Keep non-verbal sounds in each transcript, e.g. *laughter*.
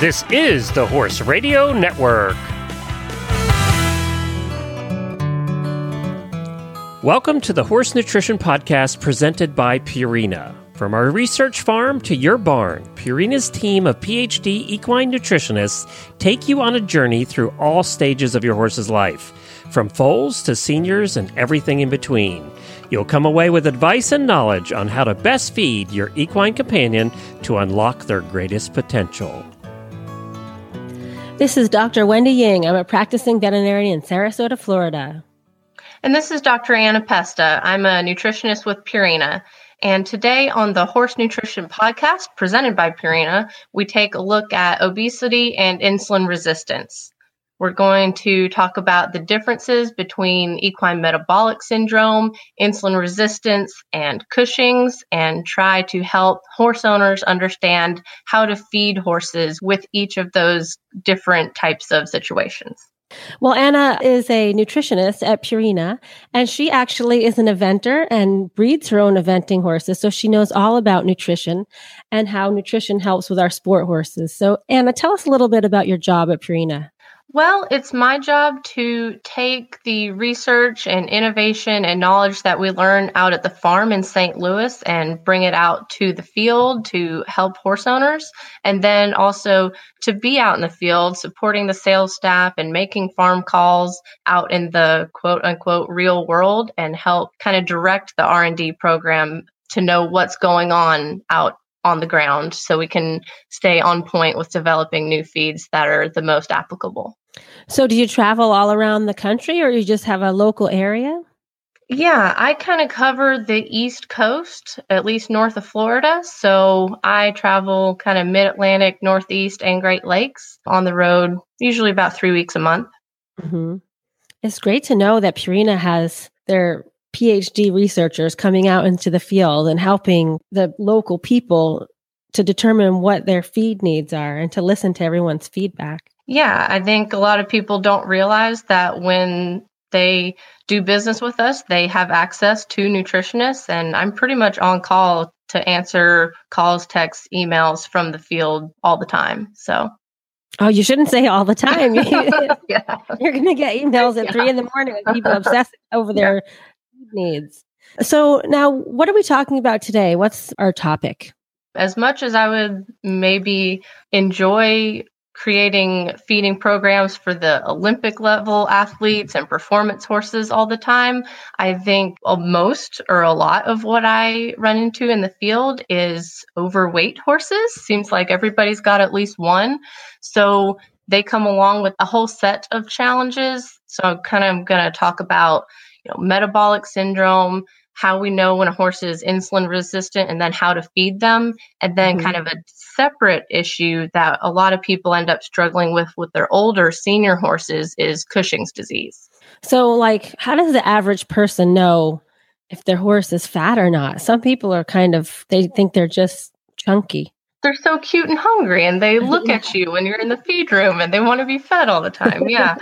This is the Horse Radio Network. Welcome to the Horse Nutrition Podcast presented by Purina. From our research farm to your barn, Purina's team of PhD equine nutritionists take you on a journey through all stages of your horse's life, from foals to seniors and everything in between. You'll come away with advice and knowledge on how to best feed your equine companion to unlock their greatest potential. This is Dr. Wendy Ying. I'm a practicing veterinarian in Sarasota, Florida. And this is Dr. Anna Pesta. I'm a nutritionist with Purina. And today on the Horse Nutrition Podcast, presented by Purina, we take a look at obesity and insulin resistance. We're going to talk about the differences between equine metabolic syndrome, insulin resistance, and Cushing's, and try to help horse owners understand how to feed horses with each of those different types of situations. Well, Anna is a nutritionist at Purina, and she actually is an eventer and breeds her own eventing horses. So she knows all about nutrition and how nutrition helps with our sport horses. So, Anna, tell us a little bit about your job at Purina. Well, it's my job to take the research and innovation and knowledge that we learn out at the farm in St. Louis and bring it out to the field to help horse owners. And then also to be out in the field supporting the sales staff and making farm calls out in the quote unquote real world and help kind of direct the R&D program to know what's going on out on the ground so we can stay on point with developing new feeds that are the most applicable. So, do you travel all around the country or you just have a local area? Yeah, I kind of cover the East Coast, at least north of Florida. So I travel kind of mid Atlantic, Northeast, and Great Lakes on the road, usually about three weeks a month. Mm-hmm. It's great to know that Purina has their PhD researchers coming out into the field and helping the local people to determine what their feed needs are and to listen to everyone's feedback. Yeah, I think a lot of people don't realize that when they do business with us, they have access to nutritionists, and I'm pretty much on call to answer calls, texts, emails from the field all the time. So Oh, you shouldn't say all the time. *laughs* *laughs* yeah. You're going to get emails at yeah. three in the morning with people obsessing over their needs. So now, what are we talking about today? What's our topic? As much as I would maybe enjoy creating feeding programs for the Olympic level athletes and performance horses all the time. I think most or a lot of what I run into in the field is overweight horses. Seems like everybody's got at least one. So they come along with a whole set of challenges. So I'm kind of going to talk about you know, metabolic syndrome, how we know when a horse is insulin resistant, and then how to feed them. And then mm-hmm. kind of a separate issue that a lot of people end up struggling with with their older senior horses is Cushing's disease. So, like, how does the average person know if their horse is fat or not? Some people are kind of, they think they're just chunky they're so cute and hungry and they *laughs* look at you when you're in the feed room and they want to be fed all the time. Yeah.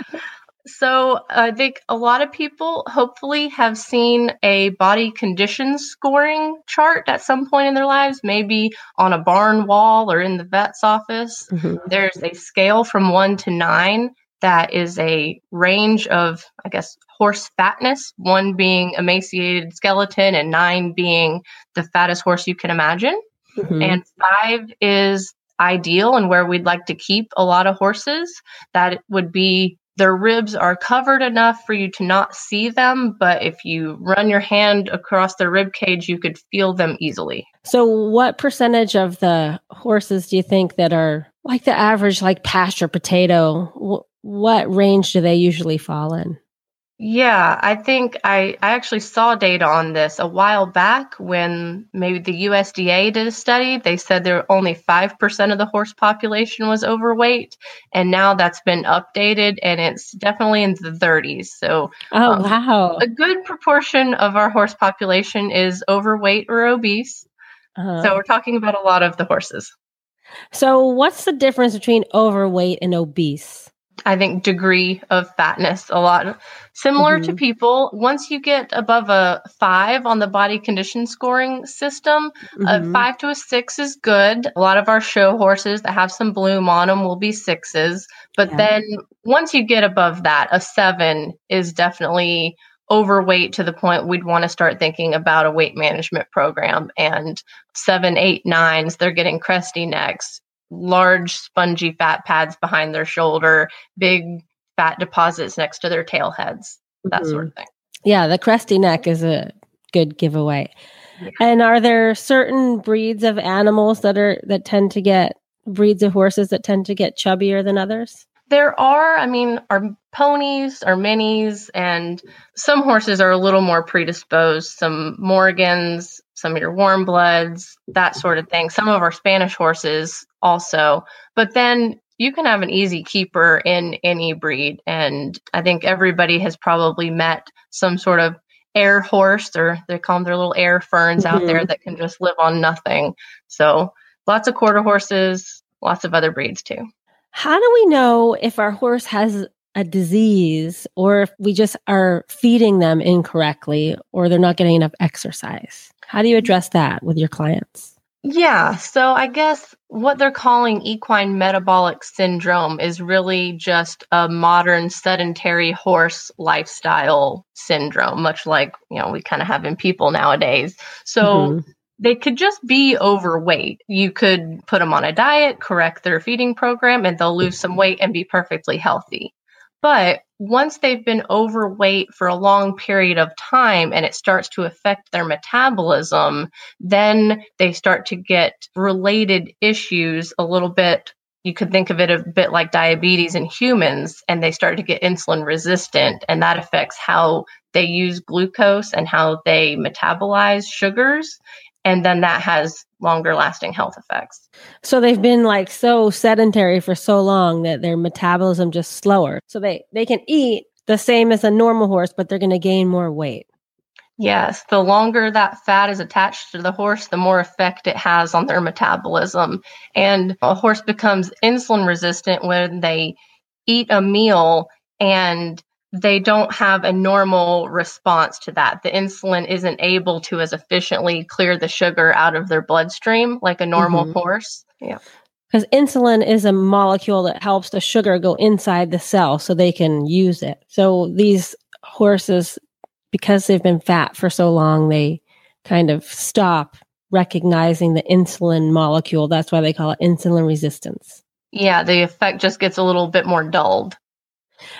So I think a lot of people hopefully have seen a body condition scoring chart at some point in their lives, maybe on a barn wall or in the vet's office. Mm-hmm. There's a scale from one to nine that is a range of, I guess, horse fatness, one being emaciated skeleton and nine being the fattest horse you can imagine. Mm-hmm. And five is ideal and where we'd like to keep a lot of horses. That would be their ribs are covered enough for you to not see them, but if you run your hand across their rib cage, you could feel them easily. So, what percentage of the horses do you think that are like the average, like pasture potato? What range do they usually fall in? Yeah, I think I, I actually saw data on this a while back when maybe the USDA did a study. They said there were only 5% of the horse population was overweight. And now that's been updated and it's definitely in the 30s. So, oh, um, wow. A good proportion of our horse population is overweight or obese. Uh-huh. So, we're talking about a lot of the horses. So, what's the difference between overweight and obese? I think, degree of fatness. A lot similar mm-hmm. to people. Once you get above a five on the body condition scoring system, mm-hmm. a five to a six is good. A lot of our show horses that have some bloom on them will be sixes. But yeah. then once you get above that, a seven is definitely overweight to the point we'd want to start thinking about a weight management program. And seven, eight, nines, they're getting cresty necks, large spongy fat pads behind their shoulder, big fat deposits next to their tail heads, that mm-hmm. sort of thing. Yeah, the cresty neck is a good giveaway. Yeah. And are there certain breeds of animals that are that tend to get breeds of horses that tend to get chubbier than others? There are, I mean, our ponies, our minis, and some horses are a little more predisposed. Some Morgans, some of your warm bloods, that sort of thing. Some of our Spanish horses also. But then you can have an easy keeper in any breed. And I think everybody has probably met some sort of air horse, or they call them their little air ferns mm-hmm. out there mm-hmm. that can just live on nothing. So lots of quarter horses, lots of other breeds too. How do we know if our horse has a disease or if we just are feeding them incorrectly or they're not getting enough exercise? How do you address that with your clients? Yeah, so I guess what they're calling equine metabolic syndrome is really just a modern sedentary horse lifestyle syndrome, much like, you know, we kind of have in people nowadays. So mm-hmm they could just be overweight. You could put them on a diet, correct their feeding program, and they'll lose some weight and be perfectly healthy. But once they've been overweight for a long period of time and it starts to affect their metabolism, then they start to get related issues a little bit. You could think of it a bit like diabetes in humans, and they start to get insulin resistant, and that affects how they use glucose and how they metabolize sugars and then that has longer lasting health effects. So they've been like so sedentary for so long that their metabolism just slower. So they they can eat the same as a normal horse but they're going to gain more weight. Yes, the longer that fat is attached to the horse, the more effect it has on their metabolism. And a horse becomes insulin resistant when they eat a meal and they don't have a normal response to that. The insulin isn't able to as efficiently clear the sugar out of their bloodstream like a normal mm-hmm. horse. Yeah. Because insulin is a molecule that helps the sugar go inside the cell so they can use it. So these horses, because they've been fat for so long, they kind of stop recognizing the insulin molecule. That's why they call it insulin resistance. Yeah, the effect just gets a little bit more dulled.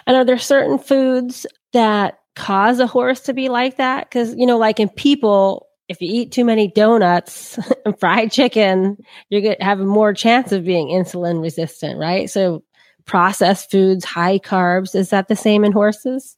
And are there certain foods that cause a horse to be like that? Because, you know, like in people, if you eat too many donuts *laughs* and fried chicken, you're going to have more chance of being insulin resistant, right? So, processed foods, high carbs, is that the same in horses?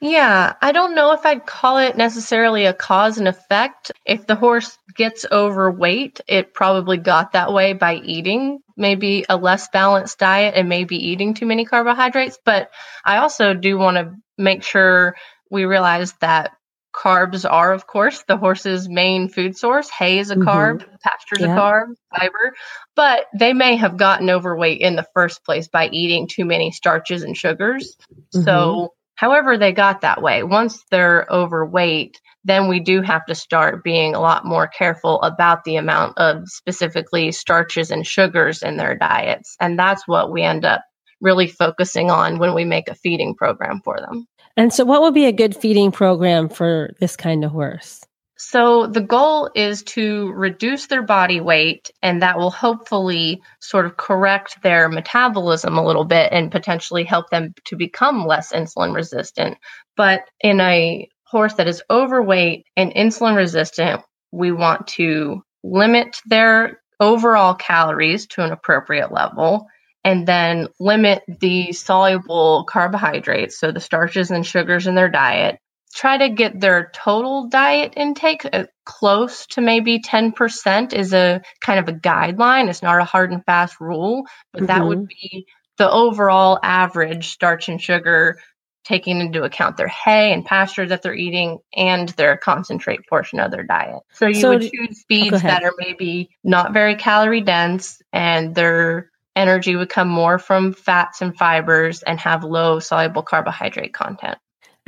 Yeah, I don't know if I'd call it necessarily a cause and effect. If the horse gets overweight, it probably got that way by eating maybe a less balanced diet and maybe eating too many carbohydrates. But I also do want to make sure we realize that carbs are, of course, the horse's main food source. Hay is a mm-hmm. carb, pasture's yeah. a carb, fiber, but they may have gotten overweight in the first place by eating too many starches and sugars. Mm-hmm. So however they got that way. Once they're overweight, then we do have to start being a lot more careful about the amount of specifically starches and sugars in their diets. And that's what we end up really focusing on when we make a feeding program for them. And so, what would be a good feeding program for this kind of horse? So the goal is to reduce their body weight, and that will hopefully sort of correct their metabolism a little bit and potentially help them to become less insulin resistant. But in a horse that is overweight and insulin resistant, we want to limit their overall calories to an appropriate level and then limit the soluble carbohydrates, so the starches and sugars in their diet, try to get their total diet intake uh, close to maybe 10% is a kind of a guideline. It's not a hard and fast rule, but mm-hmm. that would mm-hmm. be the overall average starch and sugar taking into account their hay and pasture that they're eating and their concentrate portion of their diet. So you so, would choose feeds oh, that are maybe not very calorie dense and they're energy would come more from fats and fibers and have low soluble carbohydrate content.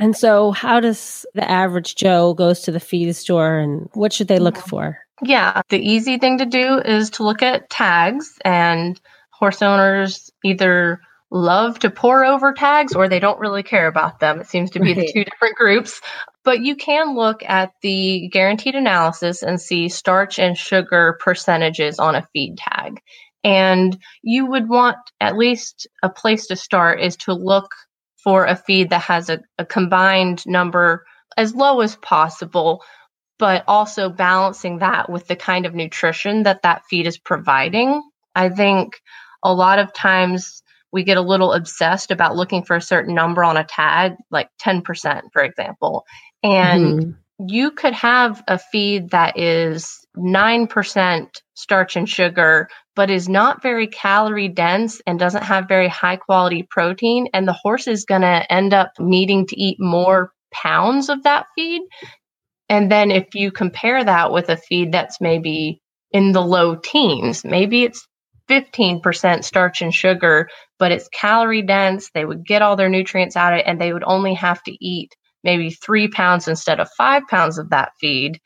And so, how does the average Joe goes to the feed store, and what should they look for? Yeah, the easy thing to do is to look at tags, and horse owners either love to pore over tags or they don't really care about them. It seems to be right. the two different groups. But you can look at the guaranteed analysis and see starch and sugar percentages on a feed tag. And you would want at least a place to start is to look for a feed that has a, a combined number as low as possible, but also balancing that with the kind of nutrition that that feed is providing. I think a lot of times we get a little obsessed about looking for a certain number on a tag, like 10%, for example. And mm-hmm. you could have a feed that is 9% starch and sugar, but is not very calorie dense and doesn't have very high quality protein. And the horse is going to end up needing to eat more pounds of that feed. And then if you compare that with a feed that's maybe in the low teens, maybe it's 15% starch and sugar, but it's calorie dense. They would get all their nutrients out of it and they would only have to eat maybe three pounds instead of five pounds of that feed.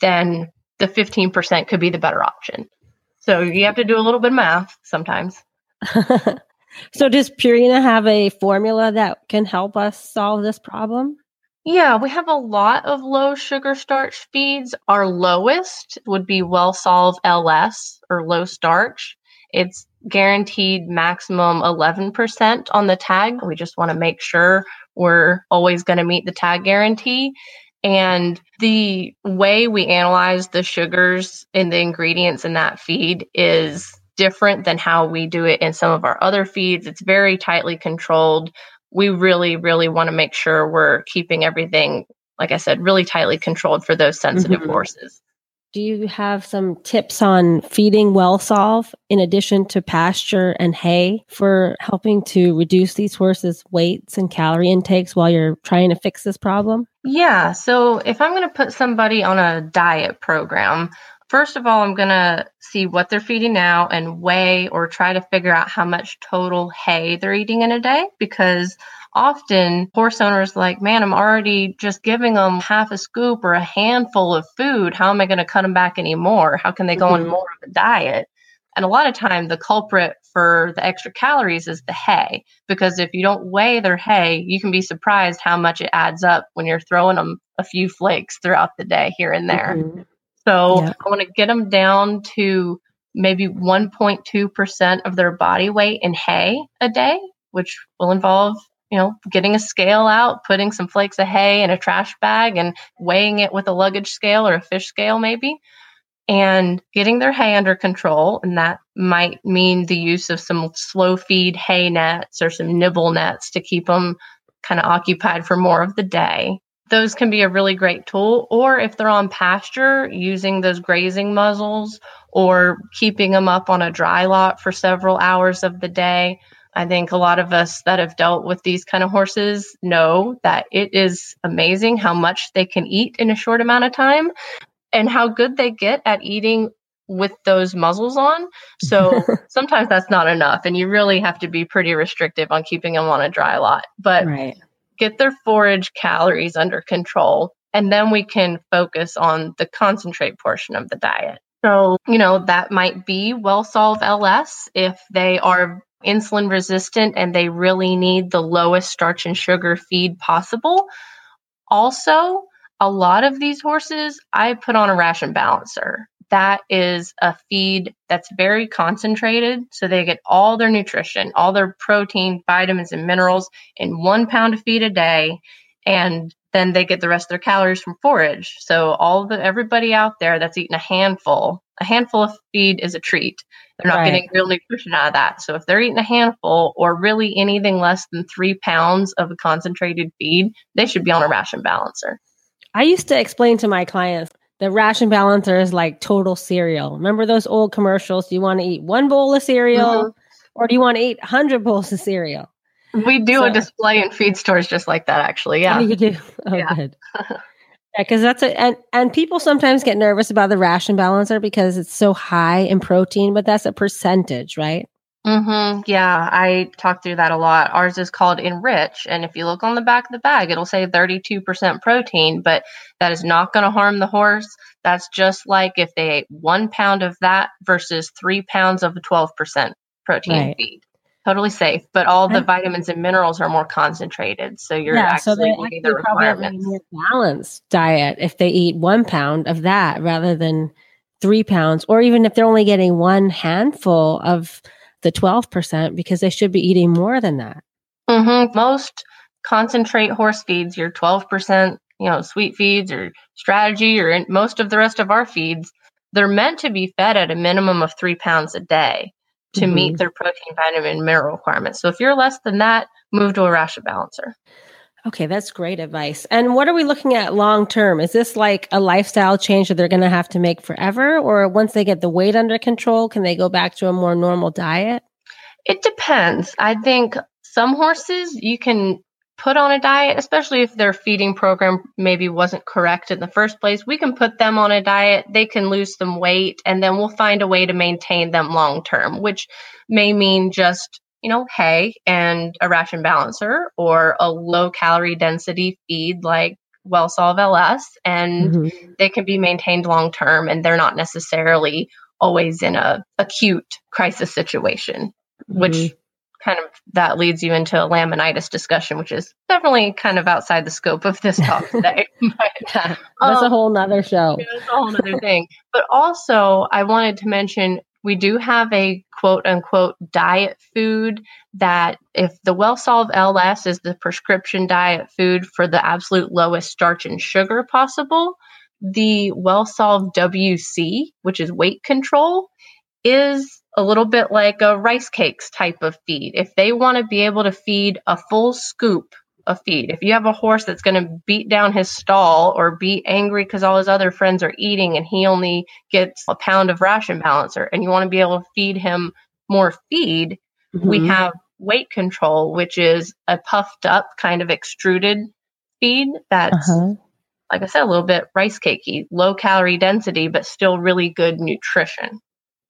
Then the 15% could be the better option. So you have to do a little bit of math sometimes. *laughs* so does Purina have a formula that can help us solve this problem? Yeah, we have a lot of low sugar starch feeds. Our lowest would be WellSolve LS or low starch. It's guaranteed maximum 11% on the tag. We just want to make sure we're always going to meet the tag guarantee. And the way we analyze the sugars in the ingredients in that feed is different than how we do it in some of our other feeds. It's very tightly controlled. We really, really want to make sure we're keeping everything, like I said, really tightly controlled for those sensitive mm-hmm. horses. Do you have some tips on feeding WellSolve in addition to pasture and hay for helping to reduce these horses' weights and calorie intakes while you're trying to fix this problem? Yeah. So if I'm going to put somebody on a diet program, First of all, I'm going to see what they're feeding now and weigh or try to figure out how much total hay they're eating in a day because often horse owners like, man, I'm already just giving them half a scoop or a handful of food. How am I going to cut them back anymore? How can they go mm-hmm. on more of a diet? And a lot of time, the culprit for the extra calories is the hay, because if you don't weigh their hay, you can be surprised how much it adds up when you're throwing them a few flakes throughout the day here and there. Mm-hmm. So yeah. I want to get them down to maybe 1.2% of their body weight in hay a day, which will involve you know, getting a scale out, putting some flakes of hay in a trash bag and weighing it with a luggage scale or a fish scale, maybe, and getting their hay under control. And that might mean the use of some slow feed hay nets or some nibble nets to keep them kind of occupied for more of the day. Those can be a really great tool. Or if they're on pasture, using those grazing muzzles or keeping them up on a dry lot for several hours of the day I think a lot of us that have dealt with these kind of horses know that it is amazing how much they can eat in a short amount of time and how good they get at eating with those muzzles on. So *laughs* sometimes that's not enough and you really have to be pretty restrictive on keeping them on a dry lot. But right. get their forage calories under control and then we can focus on the concentrate portion of the diet. So, you know, that might be WellSolve LS if they are insulin resistant and they really need the lowest starch and sugar feed possible. Also, a lot of these horses, I put on a ration balancer. That is a feed that's very concentrated. So they get all their nutrition, all their protein, vitamins, and minerals in one pound of feed a day. And then they get the rest of their calories from forage. So all the everybody out there that's eating a handful, a handful of feed is a treat. They're not right. getting real nutrition out of that. So if they're eating a handful or really anything less than three pounds of a concentrated feed, they should be on a ration balancer. I used to explain to my clients the ration balancer is like total cereal. Remember those old commercials? Do you want to eat one bowl of cereal mm-hmm. or do you want to eat 100 bowls of cereal? We do so, a display in feed stores just like that, actually. Yeah. Oh, you do? *laughs* Oh, yeah. good. *laughs* Yeah, because that's a and and people sometimes get nervous about the ration balancer because it's so high in protein, but that's a percentage, right? Mm-hmm. Yeah, I talk through that a lot. Ours is called Enrich, and if you look on the back of the bag, it'll say 32% protein, but that is not going to harm the horse. That's just like if they ate one pound of that versus three pounds of a 12% protein right. feed. Totally safe, but all the vitamins and minerals are more concentrated. So you're yeah, actually so they meeting the requirements. Probably more balanced diet if they eat one pound of that rather than three pounds, or even if they're only getting one handful of the 12%, because they should be eating more than that. Mm-hmm. Most concentrate horse feeds, your 12%, you know, sweet feeds or strategy or most of the rest of our feeds, they're meant to be fed at a minimum of three pounds a day to mm-hmm. meet their protein, vitamin, mineral requirements. So if you're less than that, move to a ration balancer. Okay, that's great advice. And what are we looking at long term? Is this like a lifestyle change that they're going to have to make forever? Or once they get the weight under control, can they go back to a more normal diet? It depends. I think some horses you can put on a diet, especially if their feeding program maybe wasn't correct in the first place. We can put them on a diet, they can lose some weight, and then we'll find a way to maintain them long term, which may mean just you know, hay and a ration balancer or a low calorie density feed like WellSolve LS, and mm-hmm. they can be maintained long term and they're not necessarily always in a acute crisis situation, mm-hmm. which kind of that leads you into a laminitis discussion, which is definitely kind of outside the scope of this talk *laughs* today. but, that's um, a whole nother show. That's a whole nother thing. But also, I wanted to mention we do have a quote unquote diet food that if the WellSolve LS is the prescription diet food for the absolute lowest starch and sugar possible, the WellSolve WC, which is weight control, is a little bit like a rice cakes type of feed. If they want to be able to feed a full scoop of feed. If you have a horse that's going to beat down his stall or be angry because all his other friends are eating and he only gets a pound of ration balancer and you want to be able to feed him more feed, mm-hmm. we have weight control, which is a puffed up kind of extruded feed that's, uh-huh. like I said, a little bit rice cakey, low calorie density, but still really good nutrition.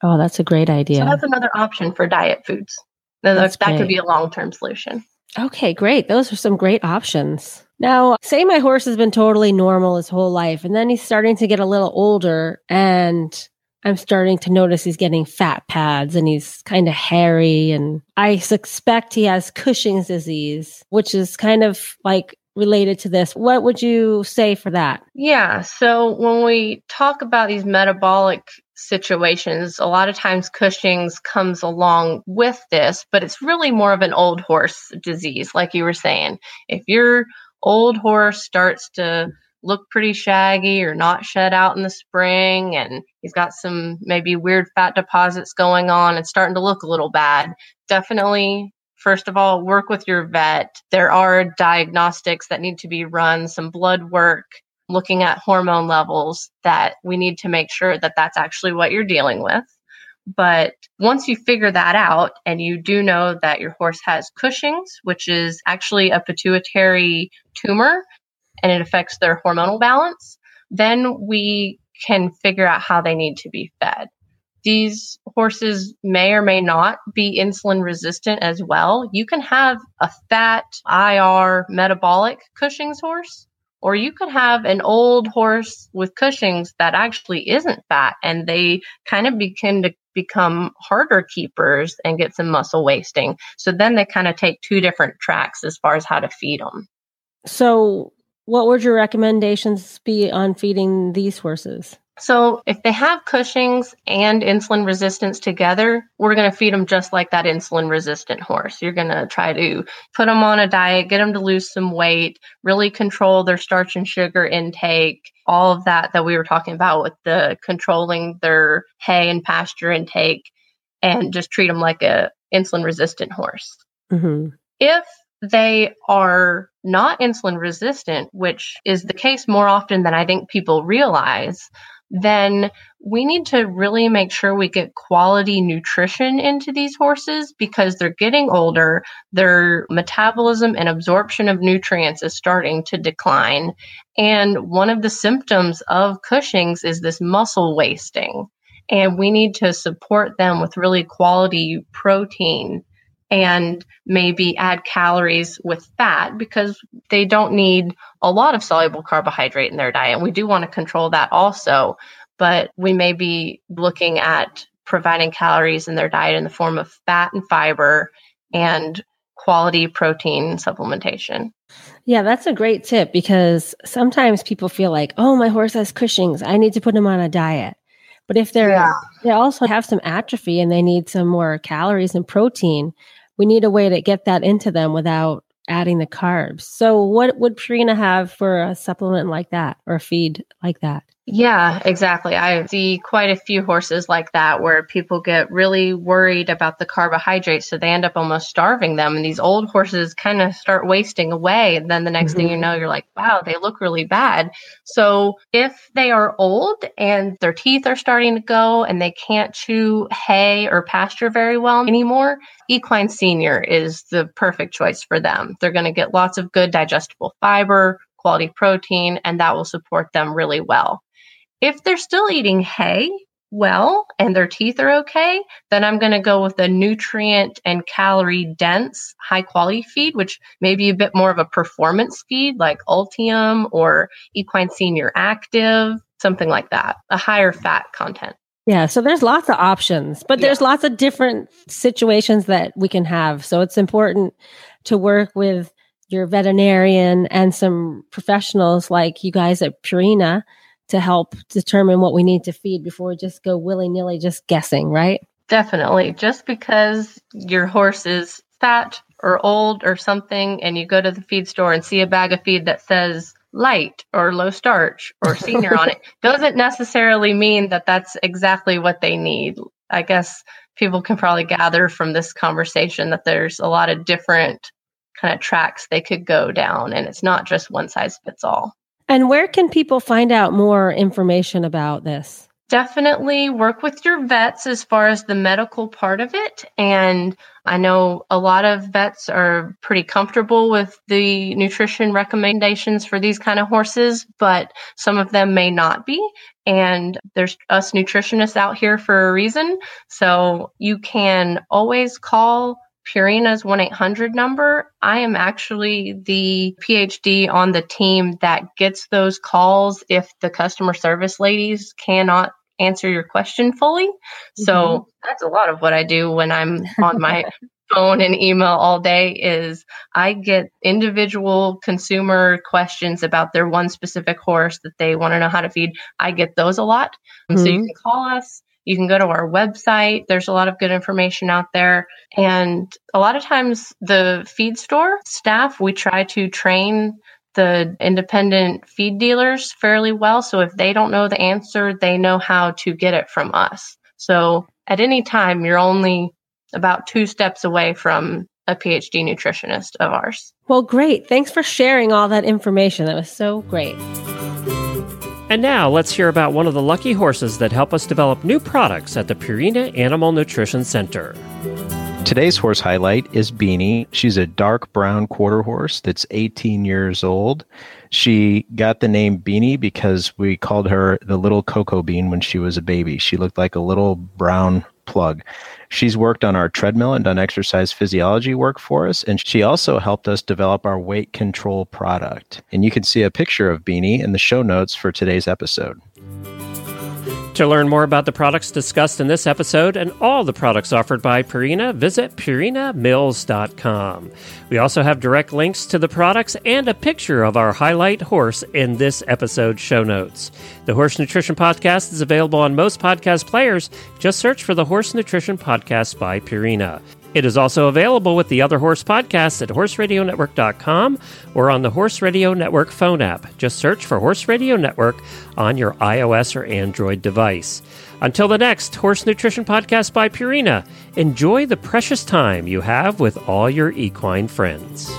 Oh, that's a great idea. So that's another option for diet foods. That, that could be a long term solution. Okay, great. Those are some great options. Now, say my horse has been totally normal his whole life, and then he's starting to get a little older, and I'm starting to notice he's getting fat pads and he's kind of hairy. And I suspect he has Cushing's disease, which is kind of like related to this. What would you say for that? Yeah. So when we talk about these metabolic situations, a lot of times Cushing's comes along with this, but it's really more of an old horse disease, like you were saying. If your old horse starts to look pretty shaggy or not shed out in the spring and he's got some maybe weird fat deposits going on and starting to look a little bad, definitely first of all, work with your vet. There are diagnostics that need to be run, some blood work, looking at hormone levels that we need to make sure that that's actually what you're dealing with. But once you figure that out and you do know that your horse has Cushing's, which is actually a pituitary tumor and it affects their hormonal balance, then we can figure out how they need to be fed. These horses may or may not be insulin resistant as well. You can have a fat IR metabolic Cushing's horse, or you could have an old horse with Cushing's that actually isn't fat and they kind of begin to become harder keepers and get some muscle wasting. So then they kind of take two different tracks as far as how to feed them. So, what would your recommendations be on feeding these horses? So, if they have Cushing's and insulin resistance together, we're going to feed them just like that insulin resistant horse. You're going to try to put them on a diet, get them to lose some weight, really control their starch and sugar intake, all of that that we were talking about with the controlling their hay and pasture intake, and just treat them like a insulin resistant horse. Mm-hmm. If they are not insulin resistant, which is the case more often than I think people realize, then we need to really make sure we get quality nutrition into these horses because they're getting older. Their metabolism and absorption of nutrients is starting to decline. And one of the symptoms of Cushing's is this muscle wasting. and we need to support them with really quality protein and maybe add calories with fat because they don't need a lot of soluble carbohydrate in their diet. We do want to control that also, but we may be looking at providing calories in their diet in the form of fat and fiber and quality protein supplementation. Yeah, that's a great tip because sometimes people feel like, oh, my horse has Cushing's. I need to put him on a diet. But if they're yeah. they also have some atrophy and they need some more calories and protein, we need a way to get that into them without adding the carbs. So what would Purina have for a supplement like that or a feed like that? Yeah, exactly. I see quite a few horses like that where people get really worried about the carbohydrates, so they end up almost starving them. And these old horses kind of start wasting away. And then the next mm-hmm. thing you mm-hmm. know, you're like, wow, they look really bad. So if they are old and their teeth are starting to go and they can't chew hay or pasture very well anymore, Equine Senior is the perfect choice for them. They're going to get lots of good digestible fiber, quality protein, and that will support them really well. If they're still eating hay well and their teeth are okay, then I'm going to go with a nutrient and calorie dense high quality feed, which may be a bit more of a performance feed like Ultium or Equine Senior Active, something like that, a higher fat content. Yeah, so there's lots of options, but there's yeah. lots of different situations that we can have. So it's important to work with your veterinarian and some professionals like you guys at Purina to help determine what we need to feed before we just go willy nilly, just guessing, right? Definitely. Just because your horse is fat or old or something, and you go to the feed store and see a bag of feed that says light or low starch or *laughs* senior on it, doesn't necessarily mean that that's exactly what they need. I guess people can probably gather from this conversation that there's a lot of different kind of tracks they could go down, and it's not just one size fits all. And where can people find out more information about this? Definitely work with your vets as far as the medical part of it. And I know a lot of vets are pretty comfortable with the nutrition recommendations for these kind of horses, but some of them may not be. And there's us nutritionists out here for a reason. So you can always call Purina's 1 800 number. I am actually the PhD on the team that gets those calls if the customer service ladies cannot answer your question fully. Mm-hmm. So that's a lot of what I do when I'm on my *laughs* phone and email all day is I get individual consumer questions about their one specific horse that they want to know how to feed. I get those a lot. Mm-hmm. So you mm-hmm. can call us you can go to our website. There's a lot of good information out there. And a lot of times, the feed store staff, we try to train the independent feed dealers fairly well. So if they don't know the answer, they know how to get it from us. So at any time, you're only about two steps away from a PhD nutritionist of ours. Well, great. Thanks for sharing all that information. That was so great. And now let's hear about one of the lucky horses that help us develop new products at the Purina Animal Nutrition Center. Today's horse highlight is Beanie. She's a dark brown quarter horse that's 18 years old. She got the name Beanie because we called her the little cocoa bean when she was a baby. She looked like a little brown plug. She's worked on our treadmill and done exercise physiology work for us. And she also helped us develop our weight control product. And you can see a picture of Beanie in the show notes for today's episode. To learn more about the products discussed in this episode and all the products offered by Purina, visit purinamills.com. We also have direct links to the products and a picture of our highlight horse in this episode show notes. The Horse Nutrition Podcast is available on most podcast players. Just search for the Horse Nutrition Podcast by Purina. It is also available with the other horse podcasts at horseradionetwork.com or on the Horse Radio Network phone app. Just search for Horse Radio Network on your iOS or Android device. Until the next Horse Nutrition Podcast by Purina, enjoy the precious time you have with all your equine friends.